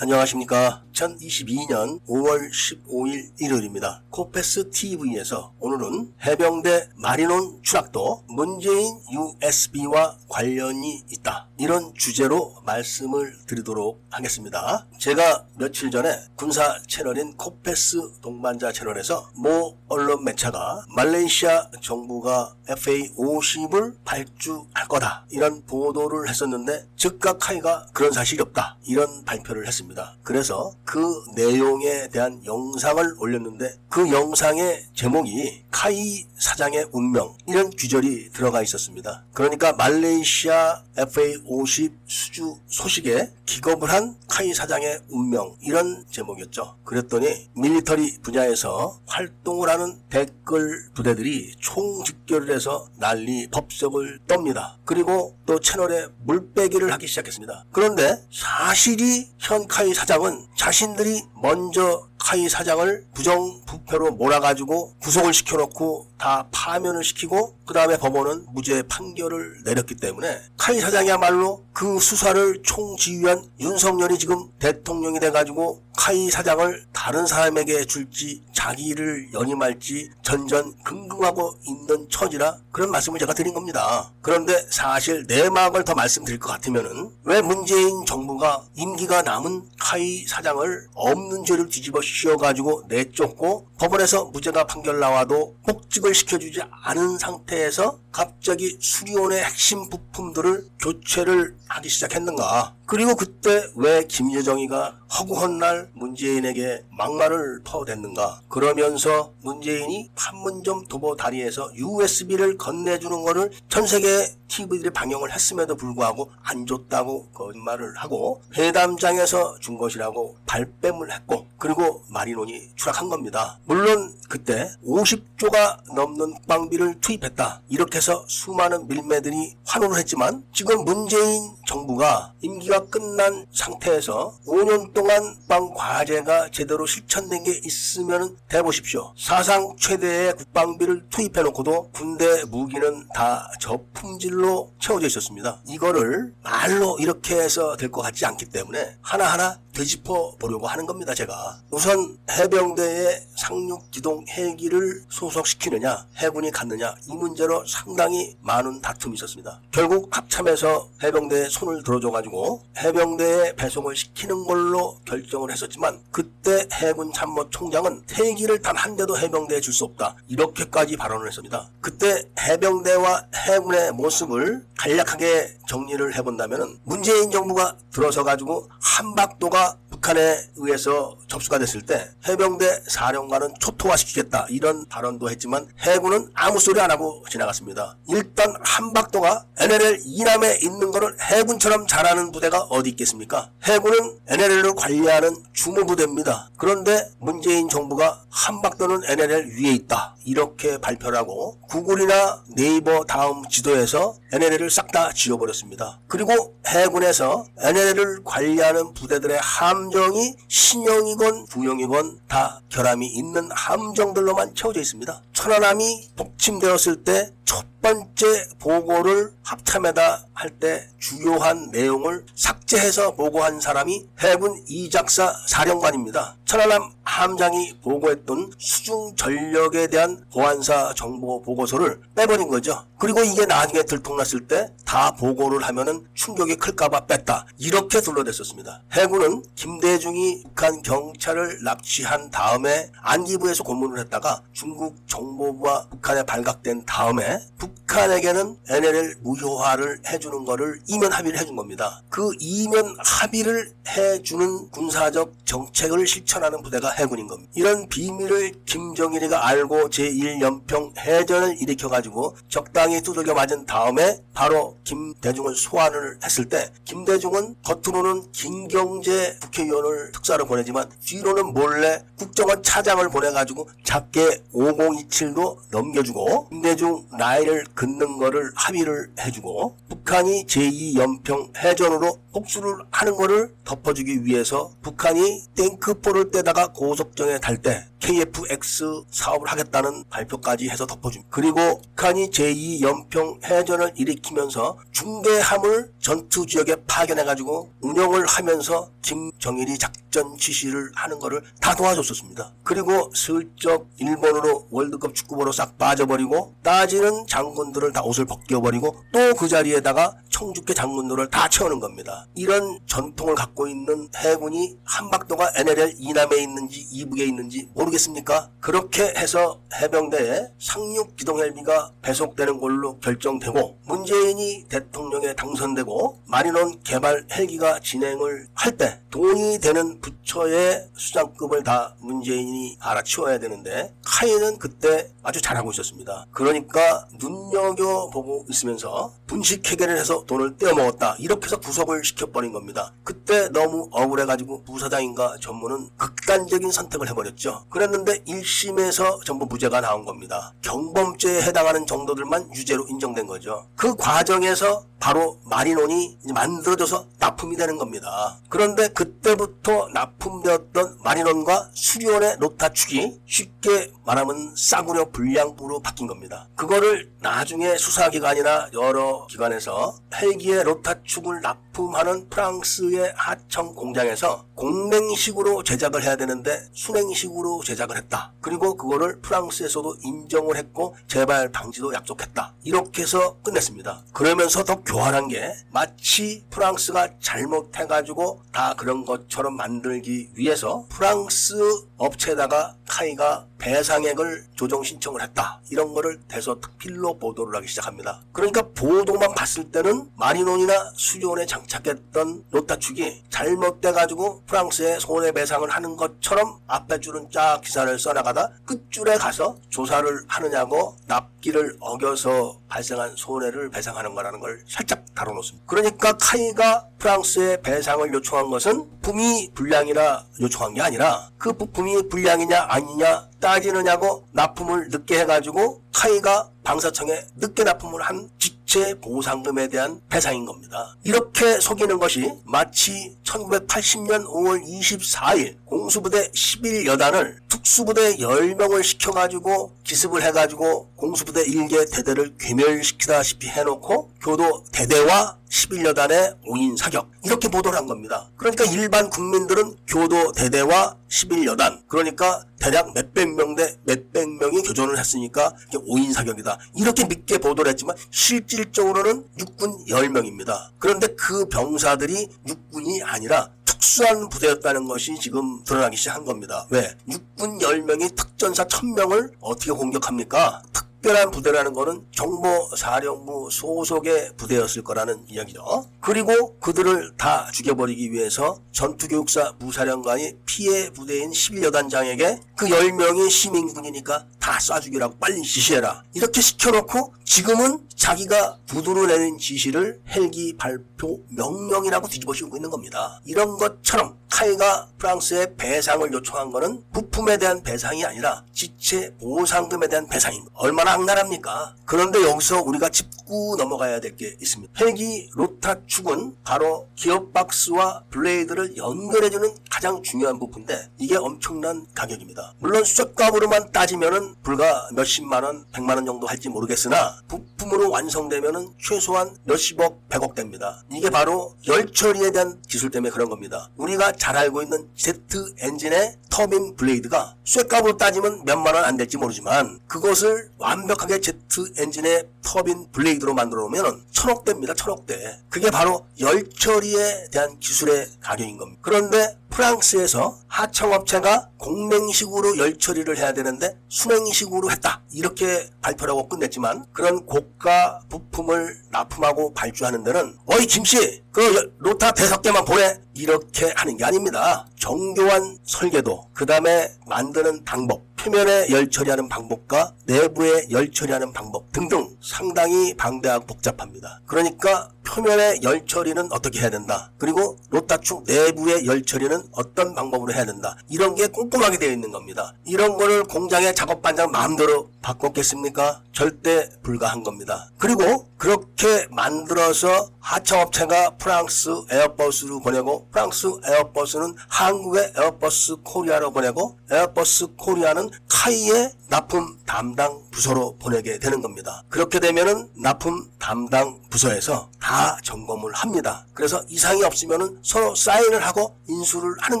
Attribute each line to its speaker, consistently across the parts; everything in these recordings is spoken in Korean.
Speaker 1: 안녕하십니까. 2022년 5월 15일 일요일입니다. 코페스 TV에서 오늘은 해병대 마리논 추락도 문재인 USB와 관련이 있다. 이런 주제로 말씀을 드리도록 하겠습니다. 제가 며칠 전에 군사 채널인 코페스 동반자 채널에서 모 언론 매체가 말레이시아 정부가 FA50을 발주할 거다. 이런 보도를 했었는데 즉각 카이가 그런 사실이 없다. 이런 발표를 했습니다. 그래서 그 내용에 대한 영상을 올렸는데 그 영상의 제목이 카이 사장의 운명 이런 규절이 들어가 있었습니다. 그러니까 말레이시아 FA50 수주 소식에 기겁을 한 카이 사장의 운명 이런 제목이었죠. 그랬더니 밀리터리 분야에서 활동을 하는 댓글 부대들이 총집결을 해서 난리 법석을 떱니다. 그리고 또 채널에 물빼기를 하기 시작했습니다. 그런데 사실이 현 카이 사장은 자신 들이 먼저 카이 사장을 부정 부패로 몰아가지고 구속을 시켜놓고 다 파면을 시키고 그 다음에 법원은 무죄 판결을 내렸기 때문에 카이 사장이야말로 그 수사를 총지휘한 윤석열이 지금 대통령이 돼가지고 카이 사장을 다른 사람에게 줄지 자기를 연임할지 전전긍긍하고 있는 처지라 그런 말씀을 제가 드린 겁니다. 그런데 사실 내막을 더 말씀드릴 것 같으면은 왜 문재인 정부가 임기가 남은 카이 사장을 없는 죄를 뒤집어 씌워가지고 내쫓고 법원에서 무죄가 판결 나와도 복직을 시켜주지 않은 상태에서 갑자기 수리온의 핵심 부품들을 교체를 하기 시작했는가? 그리고 그때 왜 김여정이가 허구한 날 문재인에게 막말을 퍼댔는가? 그러면서 문재인이 판문점 도보 다리에서 USB를 건네주는 거를 전 세계 TV들이 방영을 했음에도 불구하고 안 줬다고 거짓말을 하고 회담장에서 준 것이라고 발뺌을 했고 그리고 마리논이 추락한 겁니다. 물론 그때 50조가 넘는 국방비를 투입했다. 이렇게 해서 수많은 밀매들이 환호를 했지만 지금 문재인 정부가 임기가 끝난 상태에서 5년 동안 국방 과제가 제대로 실천된 게 있으면 대보십시오. 사상 최대의 국방비를 투입해 놓고도 군대 무기는 다 저품질로 채워져 있었습니다. 이거를 말로 이렇게 해서 될 것 같지 않기 때문에 하나하나 되짚어 보려고 하는 겁니다, 제가. 우선 해병대에 상륙 기동 헬기를 소속시키느냐, 해군이 갔느냐, 이 문제로 상당히 많은 다툼이 있었습니다. 결국 합참에서 해병대에 손을 들어줘가지고 해병대에 배송을 시키는 걸로 결정을 했었지만 그때 해군 참모 총장은 헬기를 단 한 대도 해병대에 줄 수 없다. 이렇게까지 발언을 했습니다. 그때 해병대와 해군의 모습을 간략하게 정리를 해본다면 문재인 정부가 들어서 가지고 한박도가 북한에 의해서 접수가 됐을 때 해병대 사령관은 초토화시키겠다 이런 발언도 했지만 해군은 아무 소리 안 하고 지나갔습니다. 일단 한박도가 NLL 이남에 있는 거를 해군처럼 잘하는 부대가 어디 있겠습니까? 해군은 NLL을 관리하는 주무부대입니다. 그런데 문재인 정부가 한박도는 NLL 위에 있다 이렇게 발표를 하고 구글이나 네이버 다음 지도에서 NLL을 싹 다 지워버렸습니다. 그리고 해군에서 NLL을 관리하는 부대들의 함 정이 신형이건 부형이건 다 결함이 있는 함정들로만 채워져 있습니다. 천안함이 복침되었을 때 첫 번째 보고를 합참에다 할 때 주요한 내용을 삭제해서 보고한 사람이 해군 이작사 사령관입니다. 천안함 함장이 보고했던 수중 전력에 대한 보안사 정보 보고서를 빼버린 거죠. 그리고 이게 나중에 들통났을 때 다 보고를 하면은 충격이 클까봐 뺐다. 이렇게 둘러댔었습니다. 해군은 김대중이 북한 경찰을 납치한 다음에 안기부에서 고문을 했다가 중국 정보부와 북한에 발각된 다음에 북한에게는 NLL 무효화를 해주 는 거를 이면 합의를 해준 겁니다. 그 이면 합의를 해주는 군사적 정책을 실천하는 부대가 해군인 겁니다. 이런 비밀을 김정일이가 알고 제1연평 해전을 일으켜가지고 적당히 두들겨 맞은 다음에 바로 김대중을 소환을 했을 때 김대중은 겉으로는 김경재 국회의원을 특사로 보내지만 뒤로는 몰래 국정원 차장을 보내가지고 작게 5027도 넘겨주고 김대중 나이를 긋는 거를 합의를 해주고 북한 이 제2연평 해전으로 복수를 하는 거를 덮어주기 위해서 북한이 탱크포를 떼다가 고속정에 달 때 KFX 사업을 하겠다는 발표까지 해서 덮어줍니다. 그리고 북한이 제2연평 해전을 일으키면서 중대함을 전투 지역에 파견해가지고 운영을 하면서 김정일이 작전 지시를 하는 것을 다 도와줬었습니다. 그리고 슬쩍 일본으로 월드컵 축구보러 싹 빠져버리고 따지는 장군들을 다 옷을 벗겨버리고 또 그 자리에다가 청주계 장군들을 다 채우는 겁니다. 이런 전통을 갖고 있는 해군이 한박도가 NLL 이남에 있는지 이북에 있는지 모르 겠습니까? 그렇게 해서 해병대에 상륙 기동 헬기가 배속되는 걸로 결정되고 문재인이 대통령에 당선되고 마리논 개발 헬기가 진행을 할 때 돈이 되는 부처의 수장급을 다 문재인이 알아치워야 되는데 카이는 그때 아주 잘하고 있었습니다. 그러니까 눈 여겨 보고 있으면서 분식 회계를 해서 돈을 떼어 먹었다. 이렇게 해서 구속을 시켜버린 겁니다. 그때 너무 억울해가지고 부사장인가 전무는 극단적인 선택을 해버렸죠. 그랬는데 1심에서 전부 무죄가 나온 겁니다. 경범죄에 해당하는 정도들만 유죄로 인정된 거죠. 그 과정에서 바로 마리논이 만들어져서 납품이 되는 겁니다. 그런데 그때부터 납품되었던 마리논과 수리온의 노타축이 쉽게 말하면 싸구려 불량부로 바뀐 겁니다. 그거를 나 중에 수사기관이나 여러 기관에서 헬기의 로타축을 납품하는 프랑스의 하청 공장에서 공맹식으로 제작을 해야 되는데 순행식으로 제작을 했다. 그리고 그거를 프랑스에서도 인정을 했고 재발 방지도 약속했다. 이렇게 해서 끝냈습니다. 그러면서 더 교활한 게 마치 프랑스가 잘못해가지고 다 그런 것처럼 만들기 위해서 프랑스 업체에다가 카이가 배상액을 조정 신청을 했다. 이런 거를 대서 특필로 보 도를 하기 시작합니다. 그러니까 보도만 봤을 때는 마리논이나 수리온에 장착했던 노타축이 잘못돼가지고 프랑스에 손해배상을 하는 것처럼 앞에 줄은 쫙 기사를 써나가다 끝줄에 가서 조사를 하느냐고 납기를 어겨서 발생한 손해를 배상하는 거라는 걸 살짝 다뤄놓습니다. 그러니까 카이가 프랑스에 배상을 요청한 것은 부품이 불량이라 요청한 게 아니라 그 부품이 불량이냐 아니냐 따지느냐고 납품을 늦게 해가지고 카이가 방사청에 늦게 납품을 한 지체 보상금에 대한 배상인 겁니다. 이렇게 속이는 것이 마치 1980년 5월 24일 공수부대 11여단을 특수부대 10명을 시켜가지고 기습을 해가지고 공수부대 1개 대대를 괴멸시키다시피 해놓고 교도 대대와 11여단의 5인 사격 이렇게 보도를 한 겁니다. 그러니까 일반 국민들은 교도 대대와 11여단 그러니까 대략 몇백 명 대 몇백 명이 교전을 했으니까 이게 5인 사격이다. 이렇게 믿게 보도를 했지만 실질적으로는 육군 10명입니다. 그런데 그 병사들이 육군이 아니라 특수한 부대였다는 것이 지금 드러나기 시작한 겁니다. 왜? 육군 10명이 특전사 1000명을 어떻게 공격합니까? 특 별한 부대라는 것은 정보사령부 소속의 부대였을 거라는 이야기죠. 그리고 그들을 다 죽여버리기 위해서 전투교육사 부사령관이 피해 부대인 11여단장에게 그 10명이 시민군이니까 다 쏴 죽이라고 빨리 지시해라. 이렇게 시켜놓고 지금은 자기가 구두로 내린 지시를 헬기 발포 명령이라고 뒤집어 씌우고 있는 겁니다. 이런 것처럼 카이가 프랑스에 배상을 요청한 것은 부품에 대한 배상이 아니라 지체 보상금에 대한 배상입니다. 얼마나 악랄합니까? 그런데 여기서 우리가 짚고 넘어가야 될 게 있습니다. 헬기 로타 축은 바로 기어박스와 블레이드를 연결해주는 가장 중요한 부분인데 이게 엄청난 가격입니다. 물론 쇠값으로만 따지면은 불과 몇십만 원, 백만 원 정도 할지 모르겠으나 부품으로 완성되면은 최소한 몇십억, 백억 됩니다. 이게 바로 열 처리에 대한 기술 때문에 그런 겁니다. 우리가 잘 알고 있는 제트 엔진의 터빈 블레이드가 쇠값으로 따지면 몇만 원 안 될지 모르지만 그것을 완벽하게 제트 엔진의 터빈 블레이드로 만들어 놓으면 천억대입니다. 천억대. 그게 바로 열 처리에 대한 기술의 가격인 겁니다. 그런데 프랑스에서 하청업체가 공랭식으로 열 처리를 해야 되는데 수랭식으로 했다. 이렇게 발표를 하고 끝냈지만 그런 고가 부품을 납품하고 발주하는 데는 어이 김씨 그 로타 대여섯 개만 보내 이렇게 하는 게 아닙니다. 정교한 설계도 그 다음에 만드는 방법 표면에 열 처리하는 방법과 내부에 열 처리하는 방법 등등 상당히 방대하고 복잡합니다. 그러니까 표면의 열 처리는 어떻게 해야 된다. 그리고 로타축 내부의 열 처리는 어떤 방법으로 해야 된다. 이런 게 꼼꼼하게 되어 있는 겁니다. 이런 거를 공장의 작업 반장 마음대로 바꿨겠습니까? 절대 불가한 겁니다. 그리고 그렇게 만들어서 하청업체가 프랑스 에어버스로 보내고 프랑스 에어버스는 한국의 에어버스 코리아로 보내고 에어버스 코리아는 카이의 납품 담당 부서로 보내게 되는 겁니다. 그렇게 되면은 납품 담당 부서에서 다 점검을 합니다. 그래서 이상이 없으면은 서로 사인을 하고 인수를 하는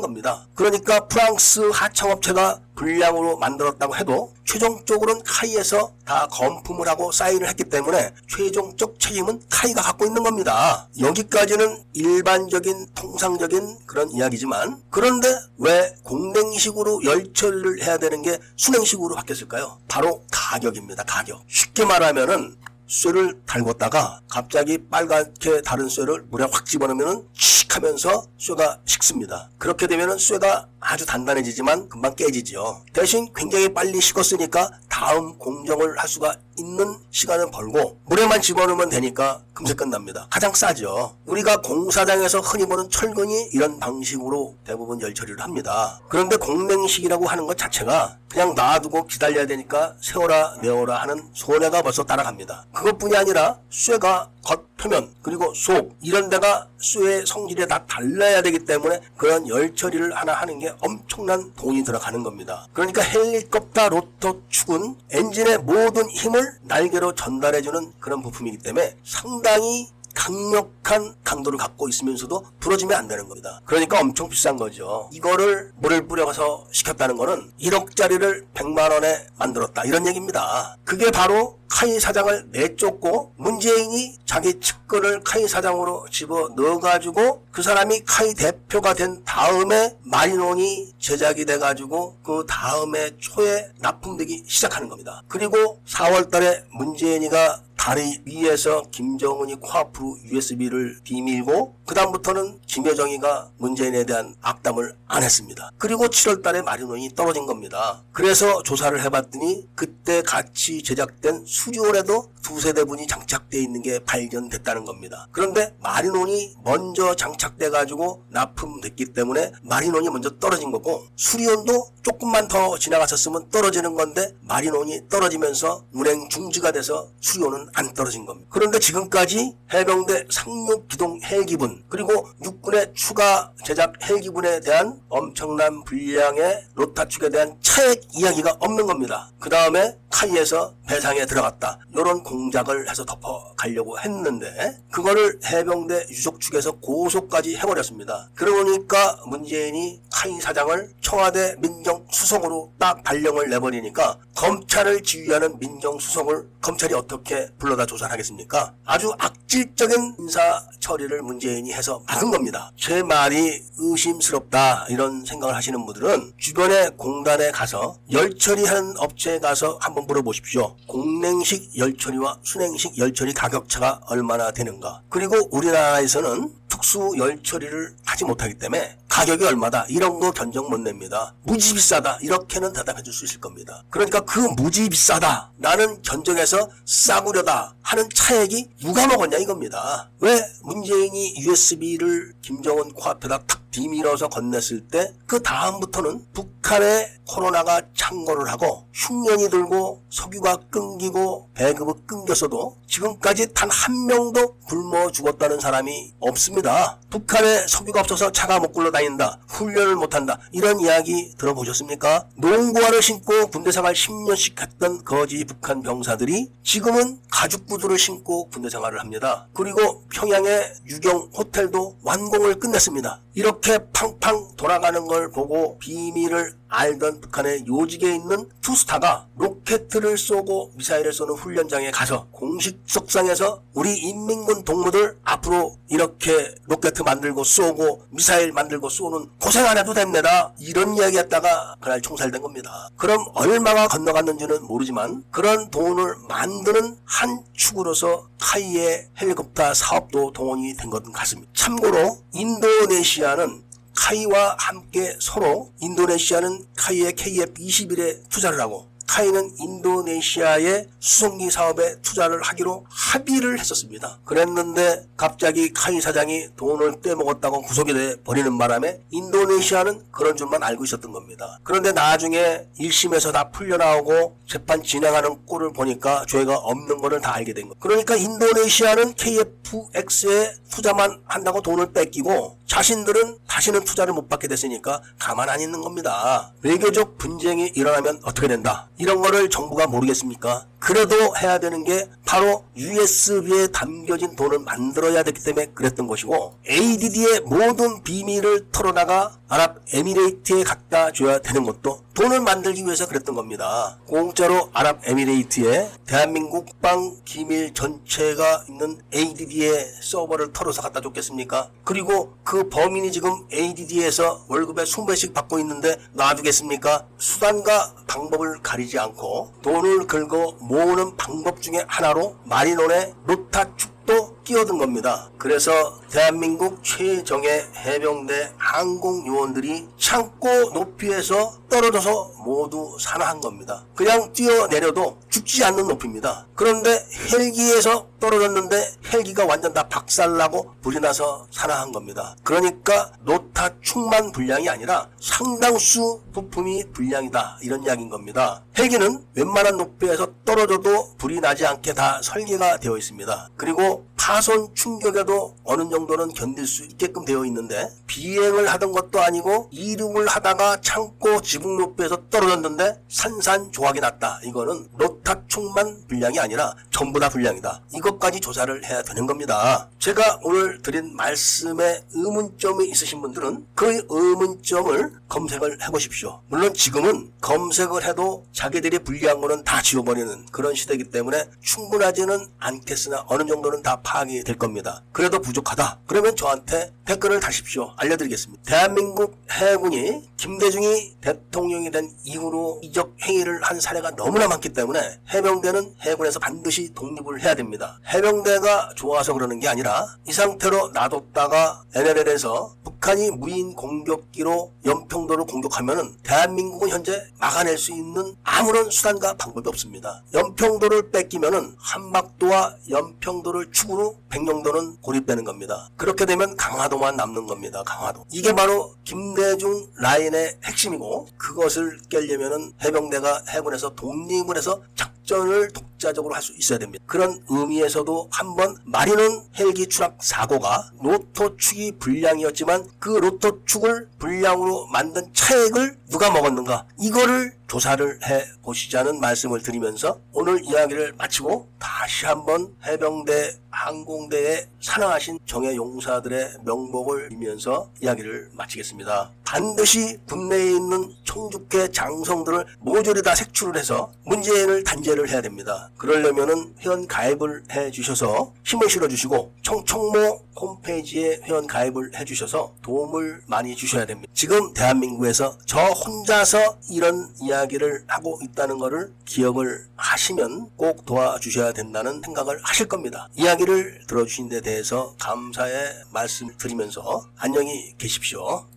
Speaker 1: 겁니다. 그러니까 프랑스 하청업체가 불량으로 만들었다고 해도 최종적으로는 카이에서 다 검품을 하고 사인을 했기 때문에 최종적 책임은 카이가 갖고 있는 겁니다. 여기까지는 일반적인 통상적인 그런 이야기지만 그런데 왜 공냉식으로 열처리를 해야 되는 게 순행식으로 바뀌었을까요? 바로 가격입니다. 가격. 쉽게 말하면은 쇠를 달궜다가 갑자기 빨갛게 다른 쇠를 물에 확 집어넣으면 칙 하면서 쇠가 식습니다. 그렇게 되면 쇠가 아주 단단해지지만 금방 깨지죠. 대신 굉장히 빨리 식었으니까 다음 공정을 할 수가 있는 시간을 벌고 물에만 집어넣으면 되니까 금세 끝납니다. 가장 싸죠. 우리가 공사장에서 흔히 보는 철근이 이런 방식으로 대부분 열 처리를 합니다. 그런데 공냉식이라고 하는 것 자체가 그냥 놔두고 기다려야 되니까 세워라 내어라 하는 손해가 벌써 따라갑니다. 그것뿐이 아니라 쇠가 겉 표면 그리고 속 이런 데가 쇠의 성질에 다 달라야 되기 때문에 그런 열 처리를 하나 하는 게 엄청난 돈이 들어가는 겁니다. 그러니까 헬리콥터 로터 축은 엔진의 모든 힘을 날개로 전달해주는 그런 부품이기 때문에 상당히 강력한 강도를 갖고 있으면서도 부러지면 안 되는 겁니다. 그러니까 엄청 비싼 거죠. 이거를 물을 뿌려서 시켰다는 거는 1억짜리를 100만 원에 만들었다 이런 얘기입니다. 그게 바로 카이 사장을 내쫓고 문재인이 자기 측근을 카이 사장으로 집어 넣어가지고 그 사람이 카이 대표가 된 다음에 마리논이 제작이 돼가지고 그 다음에 초에 납품되기 시작하는 겁니다. 그리고 4월달에 문재인이가 다리 위에서 김정은이 코앞으로 USB를 비밀고 그 다음부터는 김여정이가 문재인에 대한 악담을 안 했습니다. 그리고 7월 달에 마리논이 떨어진 겁니다. 그래서 조사를 해봤더니 그때 같이 제작된 수리온에도 두세 대분이 장착되어 있는 게 발견됐다는 겁니다. 그런데 마리논이 먼저 장착돼 가지고 납품됐기 때문에 마리논이 먼저 떨어진 거고 수리온도 조금만 더 지나갔었으면 떨어지는 건데 마리논이 떨어지면서 운행 중지가 돼서 수리온은 안 떨어진 겁니다. 그런데 지금까지 해병대 상륙 기동 헬기분 그리고 육군의 추가 제작 헬기분에 대한 엄청난 분량의 로타 축에 대한 차액 이야기가 없는 겁니다. 그 다음에 카이에서 배상에 들어갔다. 이런 공 작을 해서 덮어 가려고 했는데 그거를 해병대 유족 측에서 고소까지 해버렸습니다. 그러니까 문재인이 카이 사장을 청와대 민정수석으로 딱 발령을 내버리니까 검찰을 지휘하는 민정수석을 검찰이 어떻게 불러다 조사를 하겠습니까? 아주 악질적인 인사 처리를 문재인이 해서 막은 겁니다. 제 말이 의심스럽다 이런 생각을 하시는 분들은 주변의 공단에 가서 열처리하는 업체에 가서 한번 물어보십시오. 공냉식 열처리와 순행식 열처리 가격차가 얼마나 되는가? 그리고 우리나라에서는 특수 열처리를 하지 못하기 때문에 가격이 얼마다 이런 거 견적 못 냅니다. 무지 비싸다 이렇게는 대답해 줄 수 있을 겁니다. 그러니까 그 무지 비싸다 나는 견적에서 싸구려다 하는 차액이 누가 먹었냐 이겁니다. 왜 문재인이 USB를 김정은 코앞에다 탁 뒤밀어서 건넸을 때 그 다음부터는 북한의 코로나가 창궐을 하고 흉년이 들고 석유가 끊기고 배급이 끊겼어도 지금까지 단 한 명도 굶어 죽었다는 사람이 없습니다. 북한에 석유가 없어서 차가 못 굴러다닌다. 훈련을 못한다. 이런 이야기 들어보셨습니까? 농구화를 신고 군대 생활 10년씩 했던 거지 북한 병사들이 지금은 가죽 구두를 신고 군대 생활을 합니다. 그리고 평양의 유경 호텔도 완공을 끝냈습니다. 이렇게 팡팡 돌아가는 걸 보고 비밀을 알던 북한의 요직에 있는 투스타가 로켓을 쏘고 미사일을 쏘는 훈련장에 가서 공식 석상에서 우리 인민군 동무들 앞으로 이렇게 로켓 만들고 쏘고 미사일 만들고 쏘는 고생 안 해도 됩니다. 이런 이야기 했다가 그날 총살된 겁니다. 그럼 얼마가 건너갔는지는 모르지만 그런 돈을 만드는 한 축으로서 카이의 헬리콥터 사업도 동원이 된 것 같습니다. 참고로 인도네시아는 카이와 함께 서로 인도네시아는 카이의 KF21에 투자를 하고 카이는 인도네시아의 수송기 사업에 투자를 하기로 합의를 했었습니다. 그랬는데 갑자기 카이 사장이 돈을 떼먹었다고 구속이 돼 버리는 바람에 인도네시아는 그런 줄만 알고 있었던 겁니다. 그런데 나중에 1심에서 다 풀려나오고 재판 진행하는 꼴을 보니까 죄가 없는 거를 다 알게 된 거예요. 그러니까 인도네시아는 KFX에 투자만 한다고 돈을 뺏기고 자신들은 다시는 투자를 못 받게 됐으니까 가만 안 있는 겁니다. 외교적 분쟁이 일어나면 어떻게 된다. 이런 거를 정부가 모르겠습니까? 그래도 해야 되는 게 바로 USB에 담겨진 돈을 만들어야 되기 때문에 그랬던 것이고 ADD의 모든 비밀을 털어다가 아랍에미레이트에 갖다 줘야 되는 것도 돈을 만들기 위해서 그랬던 겁니다. 공짜로 아랍에미레이트에 대한민국 국방 기밀 전체가 있는 ADD의 서버를 털어서 갖다 줬겠습니까? 그리고 그 범인이 지금 ADD에서 월급에 20배씩 받고 있는데 놔두겠습니까? 수단과 방법을 가리지 않고 돈을 긁어 모으는 방법 중에 하나로 마리논의 노타 축도 끼어든 겁니다. 그래서 대한민국 최정예 해병대 항공 요원들이 창고 높이에서 떨어져서 모두 산화한 겁니다. 그냥 뛰어내려도 죽지 않는 높이입니다. 그런데 헬기에서 떨어졌는데 헬기가 완전 다 박살나고 불이 나서 산화한 겁니다. 그러니까 노타축만 불량이 아니라 상당수 부품이 불량이다 이런 이야기인 겁니다. 헬기는 웬만한 높이에서 떨어져도 불이 나지 않게 다 설계가 되어 있습니다. 그리고 파손 충격에도 어느 정도는 견딜 수 있게끔 되어 있는데 비행을 하던 것도 아니고 이륙을 하다가 창고 지붕 높이에서 떨어졌는데 산산조각이 났다. 이거는 노타축만 불량이 아니라 전부 다 불량이다. 이것까지 조사를 해야 되는 겁니다. 제가 오늘 드린 말씀에 의문점이 있으신 분들은 그 의문점을 검색을 해보십시오. 물론 지금은 검색을 해도 자기들이 불리한 거는 다 지워버리는 그런 시대이기 때문에 충분하지는 않겠으나 어느 정도는 다 파악이 될 겁니다. 그래도 부족하다. 그러면 저한테 댓글을 다십시오. 알려드리겠습니다. 대한민국 해군이 김대중이 대통령 이 된 이후로 이적 행위를 한 사례가 너무나 많기 때문에 해병대는 해군에서 반드시 독립을 해야 됩니다. 해병대가 좋아서 그러는 게 아니라 이 상태로 놔뒀다가 NLL에서 북한이 무인 공격기로 연평도를 공격하면은 대한민국은 현재 막아낼 수 있는 아무런 수단과 방법이 없습니다. 연평도를 뺏기면은 한박도와 연평도를 축으로 백령도는 고립되는 겁니다. 그렇게 되면 강화도만 남는 겁니다. 강화도. 이게 바로 김대중 라인의 핵심이고 그것을 깨려면은 해병대가 해군에서 독립을 해서 작전을 독 자적으로 할 수 있어야 됩니다. 그런 의미에서도 한번 마리는 헬기 추락 사고가 로토 축이 불량이었지만 그 로토 축을 불량으로 만든 차액을 누가 먹었는가 이거를 조사를 해 보시자는 말씀을 드리면서 오늘 이야기를 마치고 다시 한번 해병대 항공대에 사랑하신 정예 용사들의 명복을 빌면서 이야기를 마치겠습니다. 반드시 국내에 있는 청주계 장성들을 모조리 다 색출을 해서 문재인을 단죄를 해야 됩니다. 그러려면은 회원 가입을 해 주셔서 힘을 실어 주시고 청청모 홈페이지에 회원 가입을 해 주셔서 도움을 많이 주셔야 됩니다. 지금 대한민국에서 저 혼자서 이런 이야기를 하고 있다는 것을 기억을 하시면 꼭 도와주셔야 된다는 생각을 하실 겁니다. 이야기를 들어주신 데 대해서 감사의 말씀 드리면서 안녕히 계십시오.